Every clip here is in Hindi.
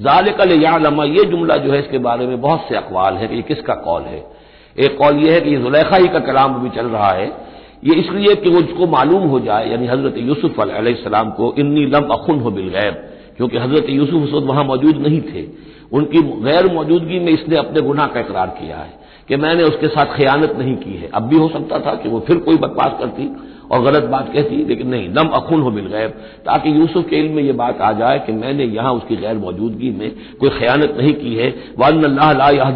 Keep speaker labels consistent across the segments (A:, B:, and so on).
A: जालिकल यालमा ये जुमला जो है इसके बारे में बहुत से अकवाल है कि ये किसका कौल है। एक कौल ये है कि ये जुलेखा ही का कलाम अभी चल रहा है। ये इसलिए कि वो उसको मालूम हो जाए, यानी हज़रत यूसुफ अलैहिस्सलाम को, इन्नी लम अखुन हो बिलगैब क्योंकि हज़रत यूसुफ उस वक्त वहाँ मौजूद नहीं थे। उनकी गैर मौजूदगी में इसने अपने गुनाह का इकरार किया है कि मैंने उसके साथ खयानत नहीं की है। अब भी हो सकता था कि वो फिर कोई बकवास करती और गलत बात कहती लेकिन नहीं लम अखुन हो मिल गैब ताकि यूसुफ के इल्म में यह बात आ जाए कि मैंने यहाँ उसकी गैर मौजूदगी में कोई खयानत नहीं की है। वन अल्लाह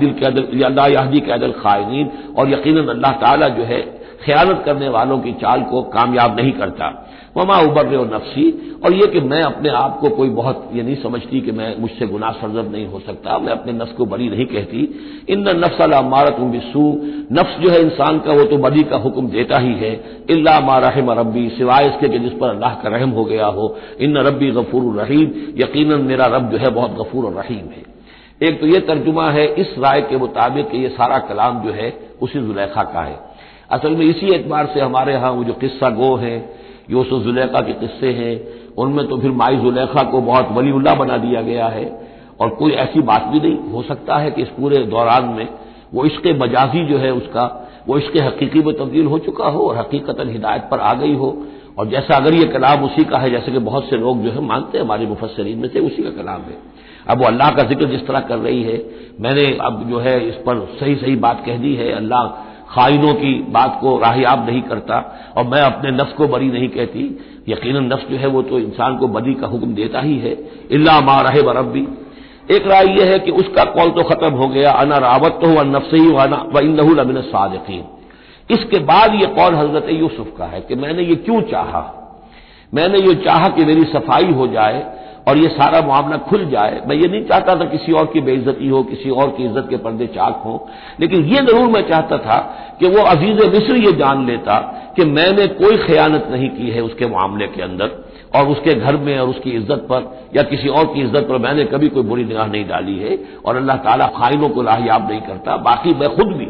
A: कैदल खायन और यकीन अल्लाह ताला जो है, खयानत करने वालों की चाल को कामयाब नहीं करता। वमा उबर नफसी। और ये कि मैं अपने आप को कोई बहुत ये नहीं समझती कि मैं मुझसे गुनाह सरजद नहीं हो सकता, मैं अपने नफ्स को बड़ी नहीं कहती। इन नफ्स अला मारत बिस्सू। नफ्स जो है इंसान का, वो तो बदी का हुक्म देता ही है। इल्ला मारहम रबी सिवाय इसके कि जिस पर अल्लाह का रहम हो गया हो। इन रबी गफूर रहीम। यकीन मेरा रब जो है बहुत गफूर और रहीम है। एक तो ये तर्जुमा है इस राय के मुताबिक ये सारा कलाम जो है उसी जुलेखा का है। असल में इसी एतबार से हमारे यहाँ वो जो किस्सा गो है यूसुफ जुलेखा के किस्से हैं। उनमें तो फिर माई जुलेखा को बहुत वलीउल्ला बना दिया गया है। और कोई ऐसी बात भी नहीं, हो सकता है कि इस पूरे दौरान में वो इश्क मजाजी जो है उसका, वो इश्क हकीकी में तब्दील हो चुका हो और हकीकता हिदायत पर आ गई हो। और जैसा अगर ये कलाम उसी का है, जैसे कि बहुत से लोग जो है मानते हैं, हमारे मुफसरीन में से उसी का कलाम है। अब वो अल्लाह का ज़िक्र जिस तरह कर रही है, मैंने अब जो है इस पर सही सही बात कह दी है, अल्लाह खाइनों की बात को राहियाब नहीं करता और मैं अपने नफ्स को बरी नहीं कहती। यकीन नफ्स जो है वो तो इंसान को बदी का हुक्म देता ही है। इल्ला मा रहे बरबी एक राय यह है कि उसका कौल तो खत्म हो गया। अना रावत तो व नफ्स ही व इन सादकीन। इसके बाद यह कौल हज़रत यूसुफ का है कि मैंने ये क्यों चाहा? मैंने ये चाहा कि मेरी सफ़ाई हो जाए और ये सारा मामला खुल जाए। मैं ये नहीं चाहता था किसी और की बेइज्जती हो, किसी और की इज़्ज़त के पर्दे चाक हो। लेकिन ये ज़रूर मैं चाहता था कि वो अज़ीज़ मिस्र ये जान लेता कि मैंने कोई खयानत नहीं की है उसके मामले के अंदर और उसके घर में और उसकी इज़्ज़त पर या किसी और की इज़्ज़त पर मैंने कभी कोई बुरी निगाह नहीं डाली है और अल्लाह ताला खाइनों को लाहियाब नहीं करता। बाकी मैं खुद भी,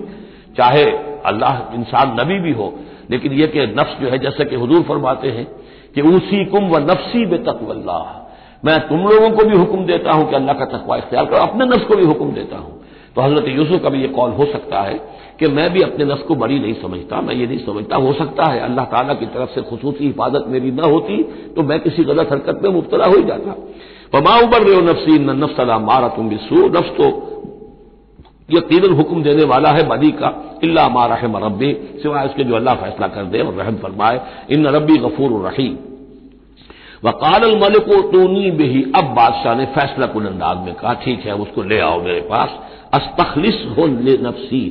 A: चाहे अल्लाह इंसान नबी भी हो, लेकिन यह कि नफ्स जो है, जैसे कि हजूर फरमाते हैं कि उसी कुम व नफसी बे तकवल्लाह मैं तुम लोगों को भी हुक्म देता हूँ कि अल्लाह का तकवा इख्तियार करो, अपने नफ्स को भी हुक्म देता हूँ। तो हज़रत यूसुफ का भी ये कौल हो सकता है कि मैं भी अपने नफ्स को बड़ी नहीं समझता, मैं ये नहीं समझता, हो सकता है अल्लाह ताला की तरफ़ से खसूसी हिफाजत मेरी न होती तो मैं किसी गलत हरकत में मुबतला हो ही जाता। वमा उबर रहे नफसी न नफ्स मारा तुम बिसू नफ्स तो यकीन हुक्म देने वाला है बदी का, इल्ला मारा है मरबी सिवाय उसके जो अल्लाह फैसला कर दे और रहम फरमाए इन रबी गफूर रहीम। वकाल मलिक तूनी बेही। अब बादशाह ने फैसला कुल अंदाज में कहा, ठीक है उसको ले आओ मेरे पास। अस्तखलिस हो ले नफसी।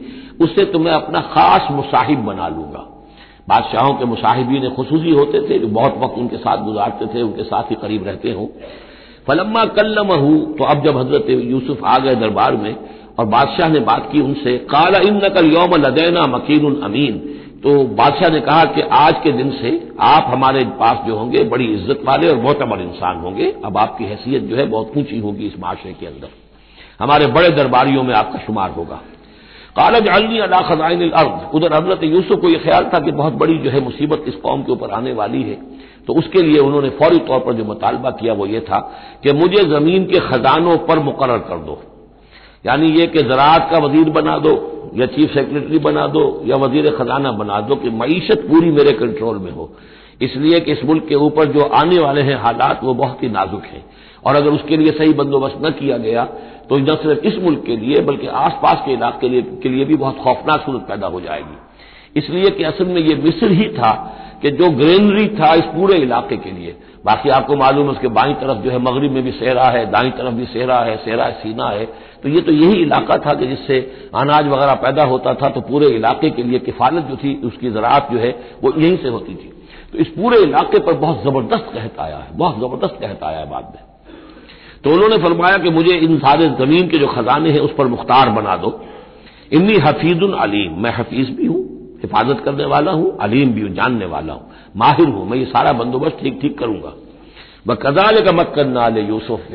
A: उससे तो मैं अपना खास मुसाहिब बना लूँगा। बादशाहों के मुसाहिबीन खसूसी होते थे, जो बहुत वक्त उनके साथ गुजारते थे, उनके साथ ही करीब रहते हों। फलम्मा कल्लम हूँ तो अब जब हज़रत यूसुफ आ गए दरबार में, और बादशाह ने बात की उनसे, काला इन नकल यौम लदैना मकीन अमीन। तो बादशाह ने कहा कि आज के दिन से आप हमारे पास जो होंगे, बड़ी इज़्ज़त वाले और मोहतबर इंसान होंगे। अब आपकी हैसियत जो है बहुत ऊँची होगी इस माशरे के अंदर। हमारे बड़े दरबारियों में आपका शुमार होगा। कालज अली अला खजाइन अर्द। उधर हज़रत यूसुफ को यह ख्याल था कि बहुत बड़ी जो है मुसीबत इस कौम के ऊपर आने वाली है। तो उसके लिए उन्होंने फौरी तौर पर जो मुतालबा किया वो ये था कि मुझे ज़मीन के खजानों पर मुकर कर दो। यानी ये कि ज़रात का वज़ीर बना दो या चीफ सेक्रेटरी बना दो या वज़ीर खजाना बना दो कि मीशत पूरी मेरे कंट्रोल में हो। इसलिए कि इस मुल्क के ऊपर जो आने वाले हैं हालात वो बहुत ही नाजुक हैं। और अगर उसके लिए सही बंदोबस्त न किया गया तो न सिर्फ़ इस मुल्क के लिए बल्कि आसपास के इलाके के लिए, के लिए भी बहुत खौफनाक सूरत पैदा हो जाएगी। इसलिए कि असल में ये मिस्र ही था कि जो ग्रेनरी था इस पूरे इलाके के लिए। बाकी आपको मालूम है उसके बाई तरफ़ जो है मगरब में भी सेहरा है दाई तरफ़ भी सेहरा है सेहरा सीना है। तो ये तो यही इलाका था कि जिससे अनाज वगैरह पैदा होता था तो पूरे इलाके के लिए किफालत जो थी, उसकी ज़रात जो है, वो यहीं से होती थी। तो इस पूरे इलाके पर बहुत ज़बरदस्त कहत आया है, बहुत ज़बरदस्त कहत आया है बाद में। तो उन्होंने फरमाया कि मुझे इन सारे ज़मीन के जो खजाने हैं, उस पर मुख्तार बना दो। इन्नी हफीजुल अलीम, मैं हफीज भी हूँ, हिफाजत करने वाला हूँ, अलीम भी हूँ, जानने वाला हूँ, माहिर हूँ, मैं ये सारा बंदोबस्त ठीक ठीक करूँगा। व कजाल का मत करना यूसुफ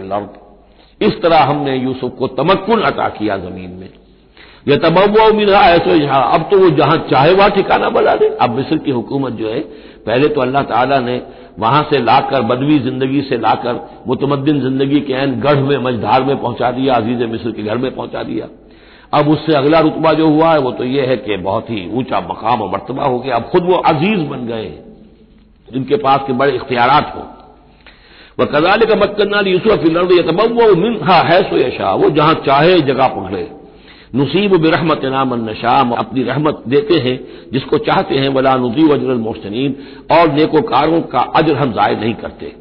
A: इस तरह हमने यूसुफ को तमक्न अता किया ज़मीन में। यह तबवा मिला ऐसे यहाँ अब तो वो जहाँ चाहे वहाँ ठिकाना बना दे। अब मिस्र की हुकूमत जो है, पहले तो अल्लाह ताला ने वहाँ से लाकर, बदवी ज़िंदगी से लाकर, मुतमद्दिन ज़िंदगी के एन गढ़ में, मझधार में पहुँचा दिया, अज़ीज़ मिस्र के घर में पहुँचा दिया। अब उससे अगला रुतबा जो हुआ है, वो तो ये है कि बहुत ही ऊँचा मकाम और मरतबा हो गया। अब खुद वो अज़ीज़ बन गए, जिनके पास के बड़े इख्तियार हो। वह कजाल का मक्कन्ना यूसुफ फिलर्द मिनहा है सो वो जहाँ चाहे जगह पकड़े नसीब बिरहमत नाम नशाम अपनी रहमत देते हैं जिसको चाहते हैं वला नजीब अजर मोहसिन और नेकोकारों का अजर हम जाय नहीं करते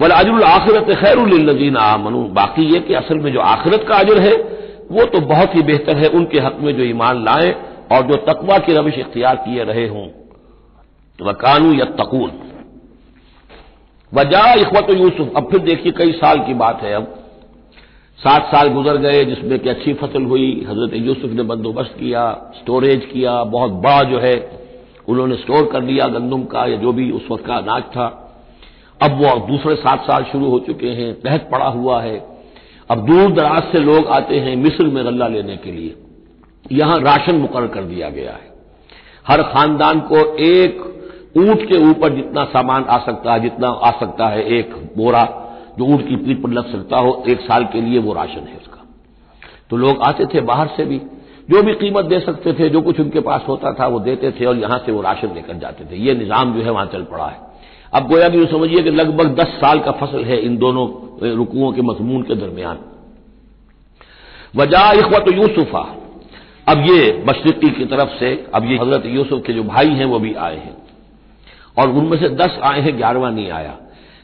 A: वला अजर आखिरत खैर आमनु बाकी ये कि असल में जो आखिरत का अजर है वो तो बहुत ही बेहतर है उनके हक में जो ईमान लाए और जो तकवा की रविश इख्तियार किए रहे हों तो वह कानू या तकून वजह इखवत यूसुफ। अब फिर देखिए कई साल की बात है अब। सात साल गुजर गए, जिसमें कि अच्छी फ़सल हुई। हज़रत यूसुफ ने बंदोबस्त किया स्टोरेज किया, बहुत बड़ा जो है, उन्होंने स्टोर कर लिया गंदुम का या जो भी उस वक्त का अनाज था। अब वो दूसरे सात साल शुरू हो चुके हैं तहत पड़ा हुआ है। अब दूर दराज से लोग आते हैं मिस्र में गल्ला लेने के लिए। यहाँ राशन मुकर कर दिया गया है। हर खानदान को एक ऊँट के ऊपर जितना सामान आ सकता है, जितना आ सकता है, एक बोरा जो ऊँट की पीठ पर लग सकता हो, एक साल के लिए वो राशन है उसका। तो लोग आते थे बाहर से भी। जो भी कीमत दे सकते थे, जो कुछ उनके पास होता था, वो देते थे और यहाँ से वो राशन लेकर जाते थे। ये निज़ाम जो है, वहाँ चल पड़ा है। अब गोया भी समझिए कि लगभग दस साल का फ़सल है इन दोनों रुकुओं के, मजमून के दरमियान। वजह इखवत यूसुफा। अब ये मशरकी की तरफ़ से, अब ये हज़रत यूसुफ के जो भाई हैं, वो भी आए हैं। और उनमें से दस आए हैं, ग्यारहवा नहीं आया।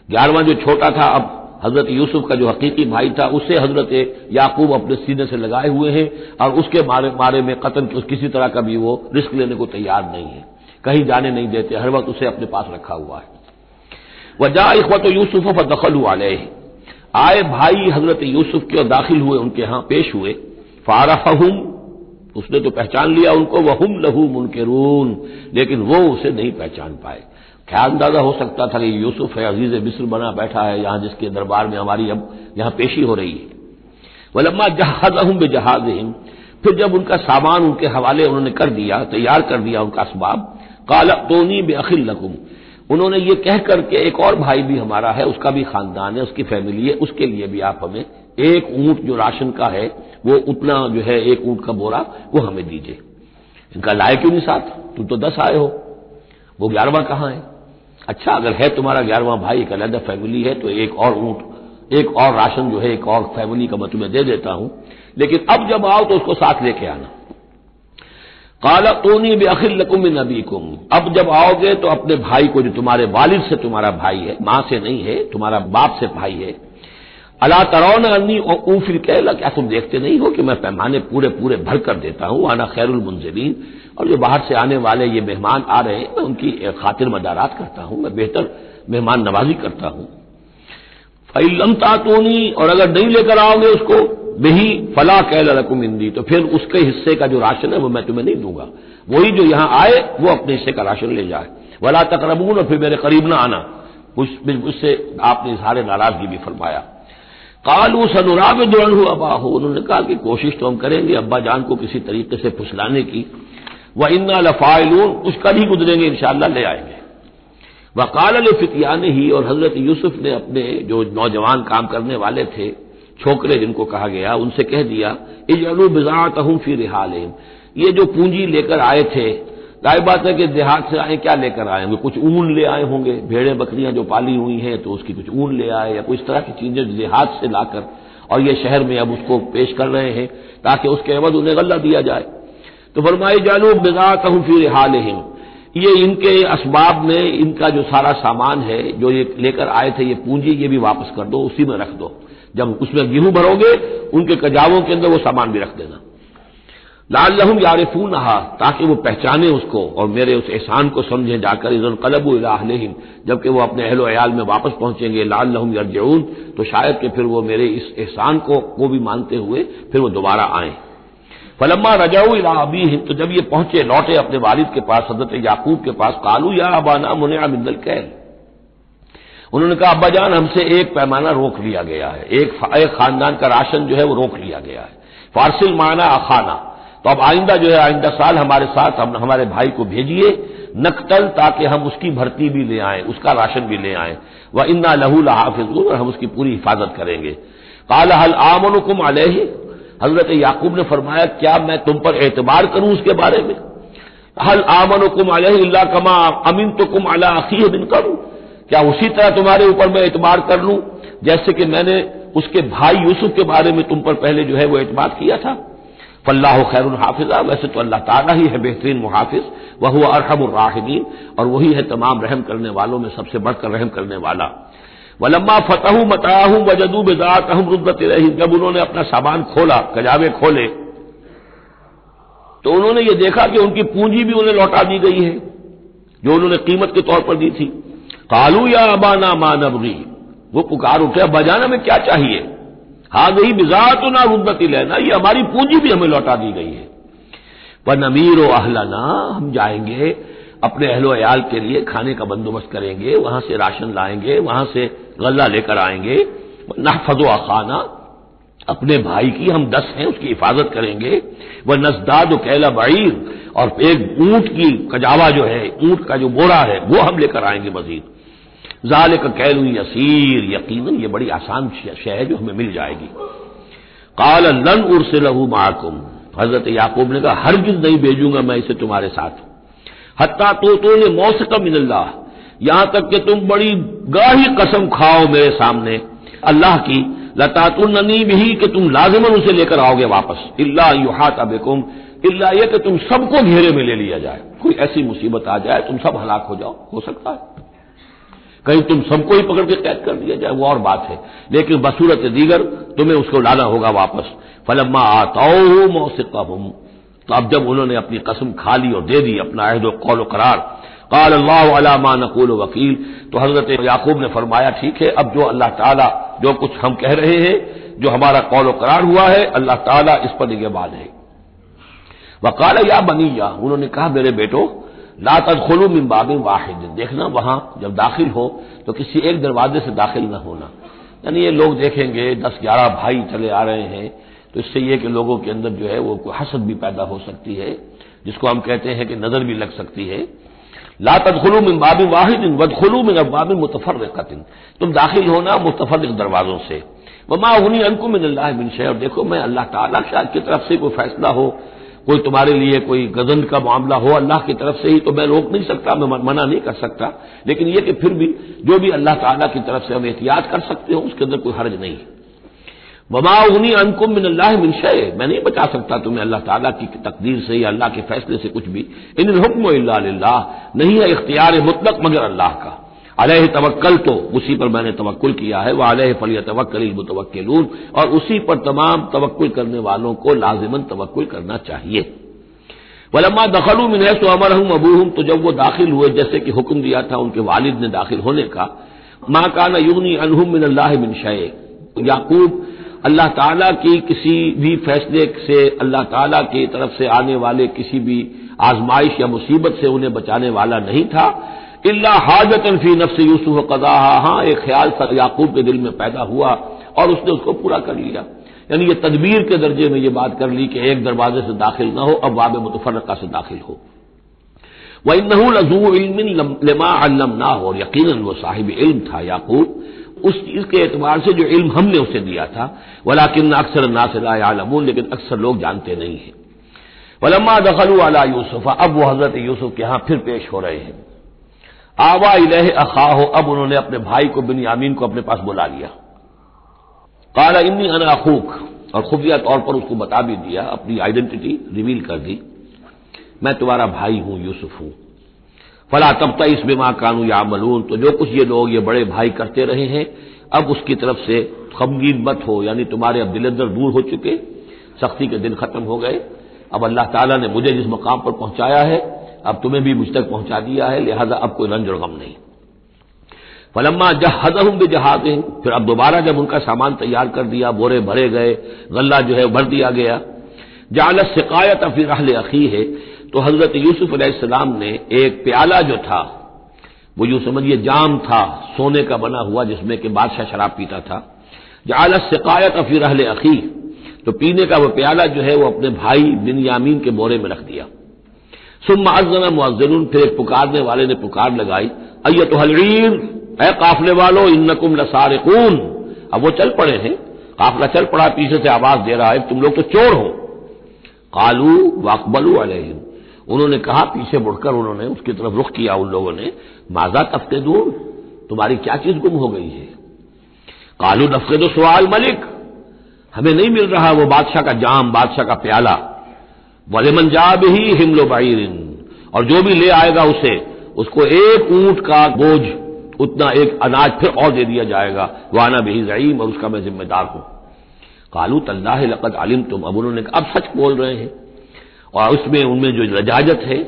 A: ग्यारहवा जो छोटा था, अब हज़रत यूसुफ का जो हकीकी भाई था, उसे हज़रत याकूब अपने सीने से लगाए हुए हैं और उसके मारे मारे में कत्ल किसी तरह का भी वो रिस्क लेने को तैयार नहीं है। कहीं जाने नहीं देते, हर वक्त उसे अपने पास रखा हुआ है। वजह इखवत यूसुफ दखल वाले आए भाई हज़रत यूसुफ के और दाखिल हुए? उनके यहाँ पेश हुए। फारफहुम, उसने तो पहचान लिया उनको, वहुम लहू मुनकरून, लेकिन वो उसे नहीं पहचान पाए। क्या अंदाज़ा हो सकता था कि यूसुफ है, अज़ीज़ मिस्र बना बैठा है, यहाँ जिसके दरबार में हमारी अब यहाँ पेशी हो रही है। वलम्मा जहाज़ अहम बे जहाज़ फिर जब उनका सामान उनके हवाले उन्होंने कर दिया, तैयार कर दिया उनका असबाब, काला तोनी बे अखिल लकुम। उन्होंने ये कह करके एक और भाई भी हमारा है, उसका भी खानदान है, उसकी फैमिली है, उसके लिए भी आप हमें एक ऊँट जो राशन का है, वो उतना जो है एक ऊँट का बोरा, वो हमें दीजिए। इनका लाए क्यों नहीं साथ? तुम तो दस आए हो। वो ग्यारहवा कहाँ है? अच्छा अगर है तुम्हारा ग्यारहवा भाई, एक अलग फैमिली है तो एक और ऊँट, एक और राशन जो है, एक और फैमिली का मैं तुम्हें दे देता हूँ। लेकिन अब जब आओ तो उसको साथ लेके आना। काला तोनी बेअखिल लकुम नबी कुम अब जब आओगे तो अपने भाई को जो तुम्हारे वालिद से तुम्हारा भाई है, माँ से नहीं है, तुम्हारा बाप से भाई है। अला तरौन अन्नी और ऊ फिर कह क्या तुम देखते नहीं हो कि मैं पैमाने पूरे पूरे भर कर देता हूँ, आना खैरुल मुंजरीन। और जो बाहर से आने वाले ये मेहमान आ रहे हैं, मैं उनकी खातिर मदारात करता हूँ, मैं बेहतर मेहमान नवाजी करता हूँ। फैलम तातूनी, और अगर नहीं लेकर आओगे उसको, बेही फला कैल रकुम इंदी तो फिर उसके हिस्से का जो राशन है वो मैं तुम्हें नहीं दूँगा। वही जो यहाँ आए, वो अपने हिस्से का राशन ले जाए। वला तकरबून, और फिर मेरे करीब ना आना। उससे आपने इजहार नाराज़गी भी फरमाया। कालू सनुराब दुरन हुआ बाहू, उन्होंने कहा कि कोशिश तो हम करेंगे, अब्बा जान को किसी तरीके से फुसलाने की। वह इन्ना लफाइलून, उसका ही गुजरेंगे इंशाला ले आएँगे। वकाल फितियान ही, और हज़रत यूसुफ ने अपने जो नौजवान काम करने वाले थे, छोकरे जिनको कहा गया, उनसे कह दिया इजलू बिजात हूँ फिर रिहाल ये जो पूंजी लेकर आए थे, ज़ाहिर बात है कि देहात से आए, क्या लेकर आए होंगे? कुछ ऊन ले आए होंगे, भेड़े, बकरियाँ जो पाली हुई हैं तो उसकी कुछ ऊन ले आए, या कुछ तरह की चीज़ें देहात से लाकर, और ये शहर में अब उसको पेश कर रहे हैं, ताकि उसके अवध उन्हें गल्ला दिया जाए। तो फरमाई जालू बिजा कहूँ फिर हाल ये इनके इसबाब में इनका जो सारा सामान है, जो ये लेकर आए थे, ये पूंजी, ये भी वापस कर दो, उसी में रख दो। जब उसमें गेहूँ भरोगे, उनके कजावों के अंदर वो सामान भी रख देना। लाल लहम यारिफून नहा ताकि वो पहचाने उसको और मेरे उस एहसान को समझे जाकर इधर कलब इलाहिम जबकि वो अपने अहलो अयाल में वापस पहुँचेंगे लाल लहम यरजून तो शायद कि फिर वो मेरे इस एहसान को को भी मानते हुए फिर वो दोबारा आए। फलम्मा रजाऊ इला अबी तो जब ये पहुँचे लौटे अपने वालिद के पास हज़रत याकूब के पास कालू या अबाना मुनिया मिंदल कैल उन्होंने कहा अब्बा जान हमसे एक पैमाना रोक लिया गया है। एक, एक खानदान का राशन जो है वो रोक लिया गया है। फारसिल माना अखाना। तो अब आइंदा जो है आइंदा साल हमारे साथ हम हमारे भाई को भेजिए नकतल ताकि हम उसकी भर्ती भी ले आए उसका राशन भी ले आए। वह इन्ना लहू हाफिज और हम उसकी पूरी हिफाजत करेंगे। काल हल आमनुकुम अलह हज़रत याकूब ने फरमाया, क्या मैं तुम पर एतबार करूँ उसके बारे में? हल आमनुकुम अलह कमा अमीन तो कुम अला अखी करूँ। क्या उसी तरह तुम्हारे ऊपर मैं एतबार कर लूँ? जैसे कि मैंने उसके भाई यूसुफ के बारे में तुम पर पहले जो है वो एतबार किया था। फल्लाह खैर हाफिजा, वैसे तो अल्लाह ताला ही है बेहतरीन मुहाफिज वह हुआ अरहमराहिमीन और वही है तमाम रहम करने वालों में सबसे बढ़कर रहम करने वाला। वलम्मा फतहू मताहू वजदू बेदात अहम रुद्दत रही जब उन्होंने अपना सामान खोला कजावे खोले तो उन्होंने ये देखा कि उनकी पूंजी भी उन्हें लौटा दी गई है, जो उन्होंने कीमत के तौर पर दी थी। कालू या अबाना मानबगी वो पुकार उठे बजाना में क्या चाहिए? हाँ गई बिजात ना रुद्दती लेना ये हमारी पूंजी भी हमें लौटा दी गई है। पर नमीर अहलाना, हम जाएँगे, अपने अहलो अयाल के लिए खाने का बंदोबस्त करेंगे, वहाँ से राशन लाएँगे, वहाँ से गल्ला लेकर आएँगे। नहफजो अखाना, अपने भाई की हम दस हैं, उसकी हिफाजत करेंगे। वह नजदाद कैला बाईर, और एक ऊँट की कजावा जो है, ऊँट का जो बोरा है, वो हम लेकर आएँगे मजीद। जाल का कैलू यसीर यकीन ये बड़ी आसान शय है जो हमें मिल जाएगी। काल लन उर्स लहू माकुम। हज़रत याकूब ने कहा, हरगिज नहीं भेजूँगा मैं इसे तुम्हारे साथ। हत्ता तो तो ने मौसक मिनल्ला यहाँ तक कि तुम बड़ी गाही कसम खाओ मेरे सामने। अल्लाह की लतातुलनी भी कि तुम लाजमन उसे लेकर आओगे वापस। इल्ला युहात अबेकुम इल्ला यह कि तुम सबको घेरे में ले लिया जाए। कोई ऐसी मुसीबत आ जाए, तुम सब हलाक हो जाओ। हो सकता है। कहीं तुम सबको ही पकड़ के कैद कर दिया जाए, वो और बात है। लेकिन बसूरत दीगर, तुम्हें उसको लाना होगा वापस। फलम्मा आताओ मौसिका तो अब जब उन्होंने अपनी कसम खा ली और दे दी, अपना अहद कौल करार काल अल्लाह नकूल वकील तो हज़रत याकूब ने फरमाया ठीक है अब जो अल्लाह ताला जो कुछ हम कह रहे हैं जो हमारा कौल करार हुआ है अल्लाह ताला इस पर निगेबान है वकाल या बनी या उन्होंने कहा मेरे बेटो ला तदखलू मिन वाहिद देखना वहाँ जब दाखिल हो तो किसी एक दरवाजे से दाखिल न होना यानी ये लोग देखेंगे दस ग्यारह भाई चले आ रहे हैं तो इससे यह कि लोगों के अंदर जो है वो हसद भी पैदा हो सकती है जिसको हम कहते हैं कि नज़र भी लग सकती है ला तदखलू मिन बाब वाहिद वदखलू मिन अबाब मुतफर तुम दाखिल होना मुतफर दरवाजों से। वमा उन्हीं अनकुम मिन अल्लाह मिन शे और देखो मैं अल्लाह ताला की तरफ़ से कोई फैसला हो, कोई तुम्हारे लिए कोई गजन का मामला हो, अल्लाह की तरफ़ से ही तो मैं रोक नहीं सकता, मैं मना नहीं कर सकता। लेकिन यह कि फिर भी, जो भी अल्लाह ताला की तरफ़ से हम एहतियात कर सकते हो, उसके अंदर कोई हर्ज नहीं। है वमा उन्हीं अनकुम मिन अल्लाह मिन शय। मैं नहीं बचा सकता तुम्हें अल्लाह ताला की तकदीर से या अल्लाह के फैसले से कुछ भी। इन हुक्म नहीं है इख्तियार मुतलक मगर अल्लाह का। अलह तवक्ल तो उसी पर मैंने तवक्ल किया है। वह अलह फलिया तवक्ल मुतवक्लून और उसी पर तमाम तवक्ल करने वालों को लाजिमन तवक्ल करना चाहिए। वलम्मा दखलू मिन है तो अमर हूँ अबू हूँ तो जब वो दाखिल हुए, जैसे कि हुक्म दिया था उनके वालिद ने दाखिल होने का। माँ का न यूनी अनहुम मिन अल्लाह मिन शय। याकूब अल्लाह ताला की किसी भी फैसले से, अल्लाह ताला की तरफ़ से आने वाले किसी भी आजमाइश या मुसीबत से उन्हें बचाने वाला नहीं था। इल्ला हाजत फ़ी नफ्स यूसुफ कदा हाँ एक ख्याल याकूब के दिल में पैदा हुआ और उसने उसको पूरा कर लिया। यानी ये तदबीर के दर्जे में ये बात कर ली कि एक दरवाजे से दाखिल न हो अब वाब मुतफरका से दाखिल हो। वह इन्नू लजू इल्मा अल्लम ना हो यकीन वो साहिब इल्म था याकूब। उस चीज़ के एतबार से जो इल्म हमने उसे दिया था, वलाकिन अक्सर नासलामून लेकिन अक्सर लोग जानते नहीं हैं। वलम्मा दखलू अला यूसुफा, अब वो हज़रत यूसुफ के यहाँ फिर पेश हो रहे हैं। आवा इलह अखा हो अब उन्होंने अपने भाई को बिन यामीन को अपने पास बुला लिया। काला इन्नी अना अखूक, और खुफिया तौर पर उसको बता भी दिया, अपनी आइडेंटिटी रिवील कर दी। मैं तुम्हारा भाई हूँ, यूसुफ हूँ। फला तब तक इस बेमा कानू या मलून तो जो कुछ ये लोग, ये बड़े भाई करते रहे हैं, अब उसकी तरफ़ से खमगीन मत हो, यानी तुम्हारे अब दिलंदर दूर हो चुके, सख्ती के दिन खत्म हो गए। अब अल्लाह ताला ने मुझे जिस मकाम पर पहुँचाया है, अब तुम्हें भी मुझ तक पहुँचा दिया है, लिहाजा अब कोई रंज और गम नहीं। फलम्मा जहादहम जहाज़ फिर अब दोबारा जब उनका सामान तैयार कर दिया, बोरे भरे गए, गल्ला जो है भर दिया गया। जाल शिकायत फिर अहल अखी है। तो हज़रत यूसुफ अलैहिस्सलाम ने एक प्याला जो था, वो यूँ समझिए जाम था, सोने का बना हुआ, जिसमें कि बादशाह शराब पीता था। जाल शिकायत फिर अहल अखी तो पीने का वो प्याला जो है वो अपने भाई बिन यामीन के बोरे में रख दिया। सुम मुआजना मुआजन फिर एक पुकारने वाले ने पुकार लगाई अय तो हलवीर ए काफले वालो इन नकुम लसारकून। अब वो चल पड़े हैं, काफला चल पड़ा, पीछे से आवाज़ दे रहा है, तुम लोग तो चोर हो। कालू वाकबलू अलहम। उन्होंने कहा, पीछे मुड़कर उन्होंने उसकी तरफ़ रुख किया उन लोगों ने, माजा तफ्ते दूर तुम्हारी क्या चीज़ गुम हो गई है? कालू नफे दो सवाल मलिक, हमें नहीं मिल रहा वो बादशाह का जाम, बादशाह का प्याला। वलेमन जाब ही हिमलो बाईरिन, और जो भी ले आएगा उसे, उसको एक ऊँट का बोझ, उतना एक अनाज फिर और दे दिया जाएगा। वाना भी जईम, और उसका मैं जिम्मेदार हूँ। कालू तल्लाह लकत आलिम तुम अब उन्होंने अब सच बोल रहे हैं। और उसमें उनमें जो रजाजत है,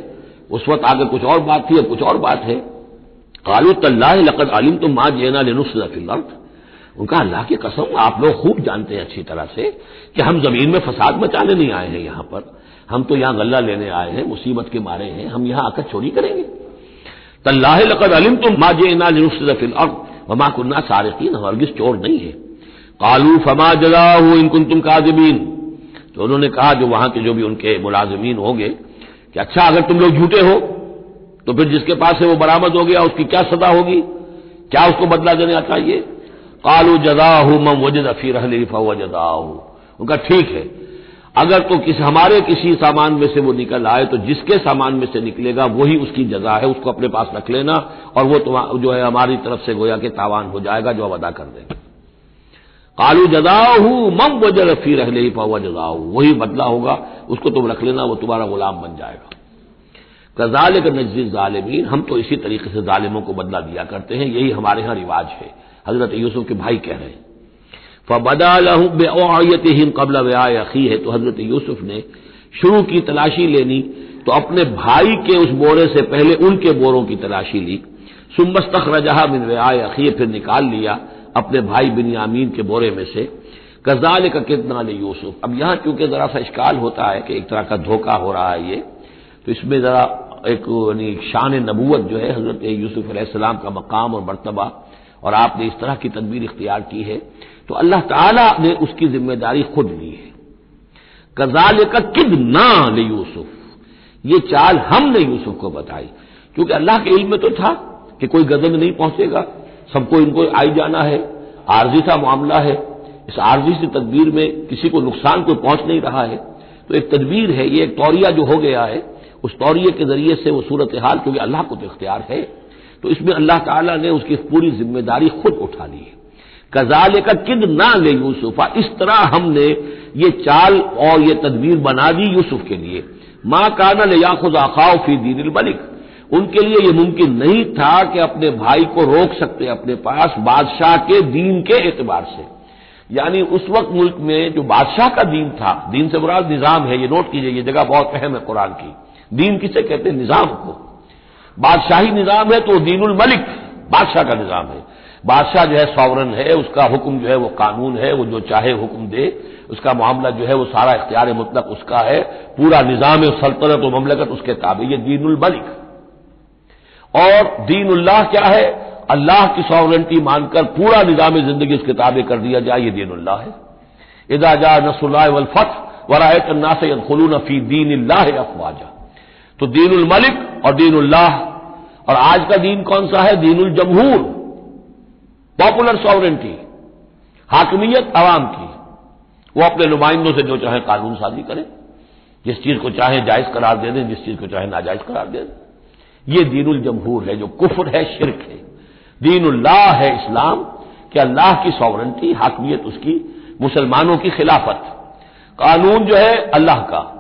A: उस वक्त आगे कुछ और बात थी, अब कुछ और बात है। कालू तल्लाह लकत आलिम तुम माँ जेना लेनुसफिल्लार्थ उनका अल्लाह की कसम, आप लोग खूब जानते हैं अच्छी तरह से कि हम ज़मीन में फसाद मचाने नहीं आए हैं यहाँ पर। हम तो यहाँ गल्ला लेने आए हैं, मुसीबत के मारे हैं, हम यहाँ आकर चोरी करेंगे। तल्लाह लकद अलिम तुम मा जे ना लिफिल और वमा कुन्ना सारकीन, हरगिज चोर नहीं है। कालू फमा जला हो इनकुन तुम काजमीन तो उन्होंने कहा जो वहाँ के जो भी उनके मुलाजमीन होंगे कि अच्छा अगर तुम लोग झूठे हो तो फिर जिसके पास है वो बरामद हो गया, उसकी क्या सजा होगी? क्या उसको बदला देना चाहिए? कालू जदाहू मम वजद अफी रहली फवजदाहू उनका ठीक है। अगर तो किस, हमारे किसी सामान में से वो निकल आए तो जिसके सामान में से निकलेगा, वही उसकी जगह है, उसको अपने पास रख लेना, और वो जो है हमारी तरफ़ से गोया के तावान हो जाएगा, जो अब अदा कर देंगे। कालू जदाहू मम वजद अफी रहले फवा जदाहू वही बदला होगा, उसको तुम रख लेना, वो तुम्हारा गुलाम बन जाएगा। कजाल का नजीज जालिमीन, हम तो इसी तरीके से जालिमों को बदला दिया करते हैं, यही हमारे यहाँ रिवाज है। हज़रत यूसुफ के भाई कह रहे हैं फबदालत हिम कबल व्याय अखी है। तो हज़रत यूसुफ ने शुरू की तलाशी लेनी तो अपने भाई के उस बोरे से पहले उनके बोरों की तलाशी ली। सुमस्तख रजहा बिन व्याय अखी, फिर निकाल लिया। अपने भाई बिन यामीन के बोरे में से। कजाल का कितना ले यूसुफ। अब यहाँ क्योंकि जरा सा इश्काल होता है कि एक तरह का धोखा हो रहा है ये तो इसमें जरा एक शान नबूत जो है हज़रत यूसुफ का मकाम और मरतबा, और आपने इस तरह की तदबीर इख्तियार की है तो अल्लाह ताला ने उसकी ज़िम्मेदारी खुद ली है। कजाल का किद ना ले यूसुफ। ये चाल हमने यूसुफ को बताई। क्योंकि अल्लाह के इल्म में तो था कि कोई गजब नहीं पहुंचेगा। सबको इनको आई जाना है। आरजी सा मामला है। इस आरजी से तदबीर में किसी को नुकसान कोई पहुँच नहीं रहा है। तो एक तदबीर है, ये एक तौरिया जो हो गया है, उस तौरिए के ज़रिए से वो सूरत हाल क्योंकि अल्लाह को तो इख्तियार है। तो इसमें अल्लाह ताला ने उसकी पूरी ज़िम्मेदारी खुद उठा ली है। कजाल का किद ना ले यूसुफा, इस तरह हमने ये चाल और ये तदबीर बना दी यूसुफ के लिए। माँ काना ले याखुद आखाओ फ़ी दीन मलिक। उनके लिए यह मुमकिन नहीं था कि अपने भाई को रोक सकते, अपने पास बादशाह के दीन के एतबार से। यानी उस वक्त मुल्क में जो बादशाह का दीन था, दीन से बुरा निज़ाम है, ये नोट कीजिए, ये जगह बहुत अहम है कुरान की। दीन किसे कहते हैं? निज़ाम को। बादशाही निज़ाम है तो दीनुल मलिक, बादशाह का निज़ाम है। बादशाह जो है सॉवरन है, उसका हुक्म जो है वो कानून है, वो जो चाहे हुक्म दे। उसका मामला जो है वो सारा इख्तियार मुतलक उसका है, पूरा निज़ाम सल्तनत और ममलकत उसके ताबे। ये दीनुल मलिक। और दीनुल्लाह क्या है? अल्लाह की सॉवरेंटी मानकर पूरा निज़ाम ज़िंदगी उसके ताबे कर दिया जाए, ये दीनुल्लाह है। इदा जा नसुल्ला वलफत वरायत नास खुलून फ़ी दीन अफवाजा। तो दीनुल मलिक और दीनुल्लाह, और आज का दीन कौन सा है? दीनुल जमहूर। पॉपुलर सॉवरेंटी हाकमियत आवाम की। वो अपने नुमाइंदों से जो चाहे कानून साजी करें। जिस चीज़ को चाहे जायज़ करार दे दें, जिस चीज़ को चाहे नाजायज करार दे दें। ये दीनुल जमहूर है, जो कुफर है, शिरक है। दीनुल्लाह है इस्लाम, कि अल्लाह की सॉवरेंटी हाकमियत उसकी, मुसलमानों की खिलाफत। कानून जो है, अल्लाह का।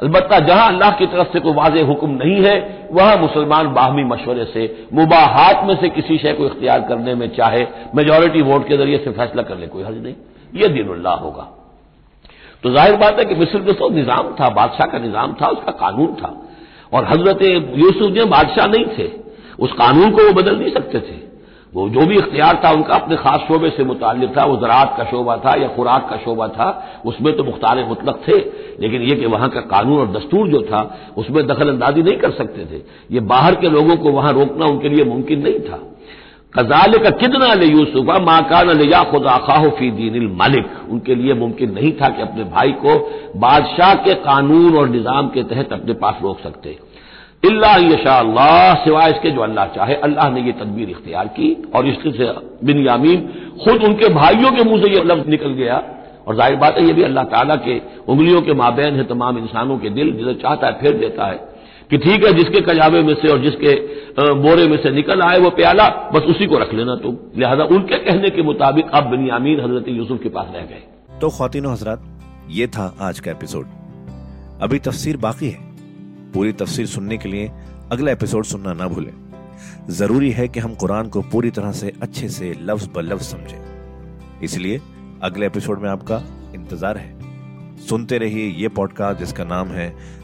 A: अलबत्ता जहाँ अल्लाह की तरफ़ से कोई वाज हुक्म नहीं है, वहाँ मुसलमान बाहमी मशवरे से, मुबाहात में से किसी शय को इख्तियार करने में चाहे मेजोरिटी वोट के ज़रिए से फैसला कर ले, कोई हर्ज नहीं। यह दीनुल्लाह होगा। तो ज़ाहिर बात है कि मिस्र में तो निज़ाम था, बादशाह का निज़ाम था, उसका कानून था। और हज़रत यूसुफ जो बादशाह नहीं थे। उस कानून को वो बदल नहीं सकते थे। वो जो भी इख्तियार था उनका अपने खास शोबे से मुतल था। वो ज़रात का शोबा था या खुराक का शोबा था, उसमें तो मुख्तार मुतलक थे। लेकिन ये कि वहाँ का कानून और दस्तूर जो था, उसमें दखल अंदाजी नहीं कर सकते थे। ये बाहर के लोगों को वहाँ रोकना उनके लिए मुमकिन नहीं था। कजाल का कितना ले यूसुफा? माकान ले या खुदा खाह फ़ी दीन मालिक। उनके लिए मुमकिन नहीं था कि अपने भाई को बादशाह के कानून और निज़ाम के तहत अपने पास रोक सकते। इल्ला यशा अल्लाह सिवाय इसके जो अल्लाह चाहे। अल्लाह ने यह तदबीर इख्तियार की और इसके से बिन यामीन खुद उनके भाइयों के मुँह से यह लफ्ज निकल गया। और ज़ाहिर बात है यह भी अल्लाह ताला के उंगलियों के माबेन है तमाम इंसानों के दिल। जिसे चाहता है, फेर देता है। कि ठीक है, जिसके कजाबे में से और जिसके बोरे में से निकल आए वो प्याला, बस उसी को रख लेना। तुम लिहाजा उनके कहने के मुताबिक अब बिनियामीन हज़रत यूसुफ के पास रह गए।
B: तो खातिन हजरात, ये था आज का एपिसोड। अभी तफसीर बाकी है। पूरी तफसीर सुनने के लिए अगला एपिसोड सुनना ना भूलें। ज़रूरी है कि हम कुरान को पूरी तरह से अच्छे से लफ्ज ब लफ्ज समझें। इसलिए अगले एपिसोड में आपका इंतज़ार है। सुनते रहिए ये पॉडकास्ट जिसका नाम है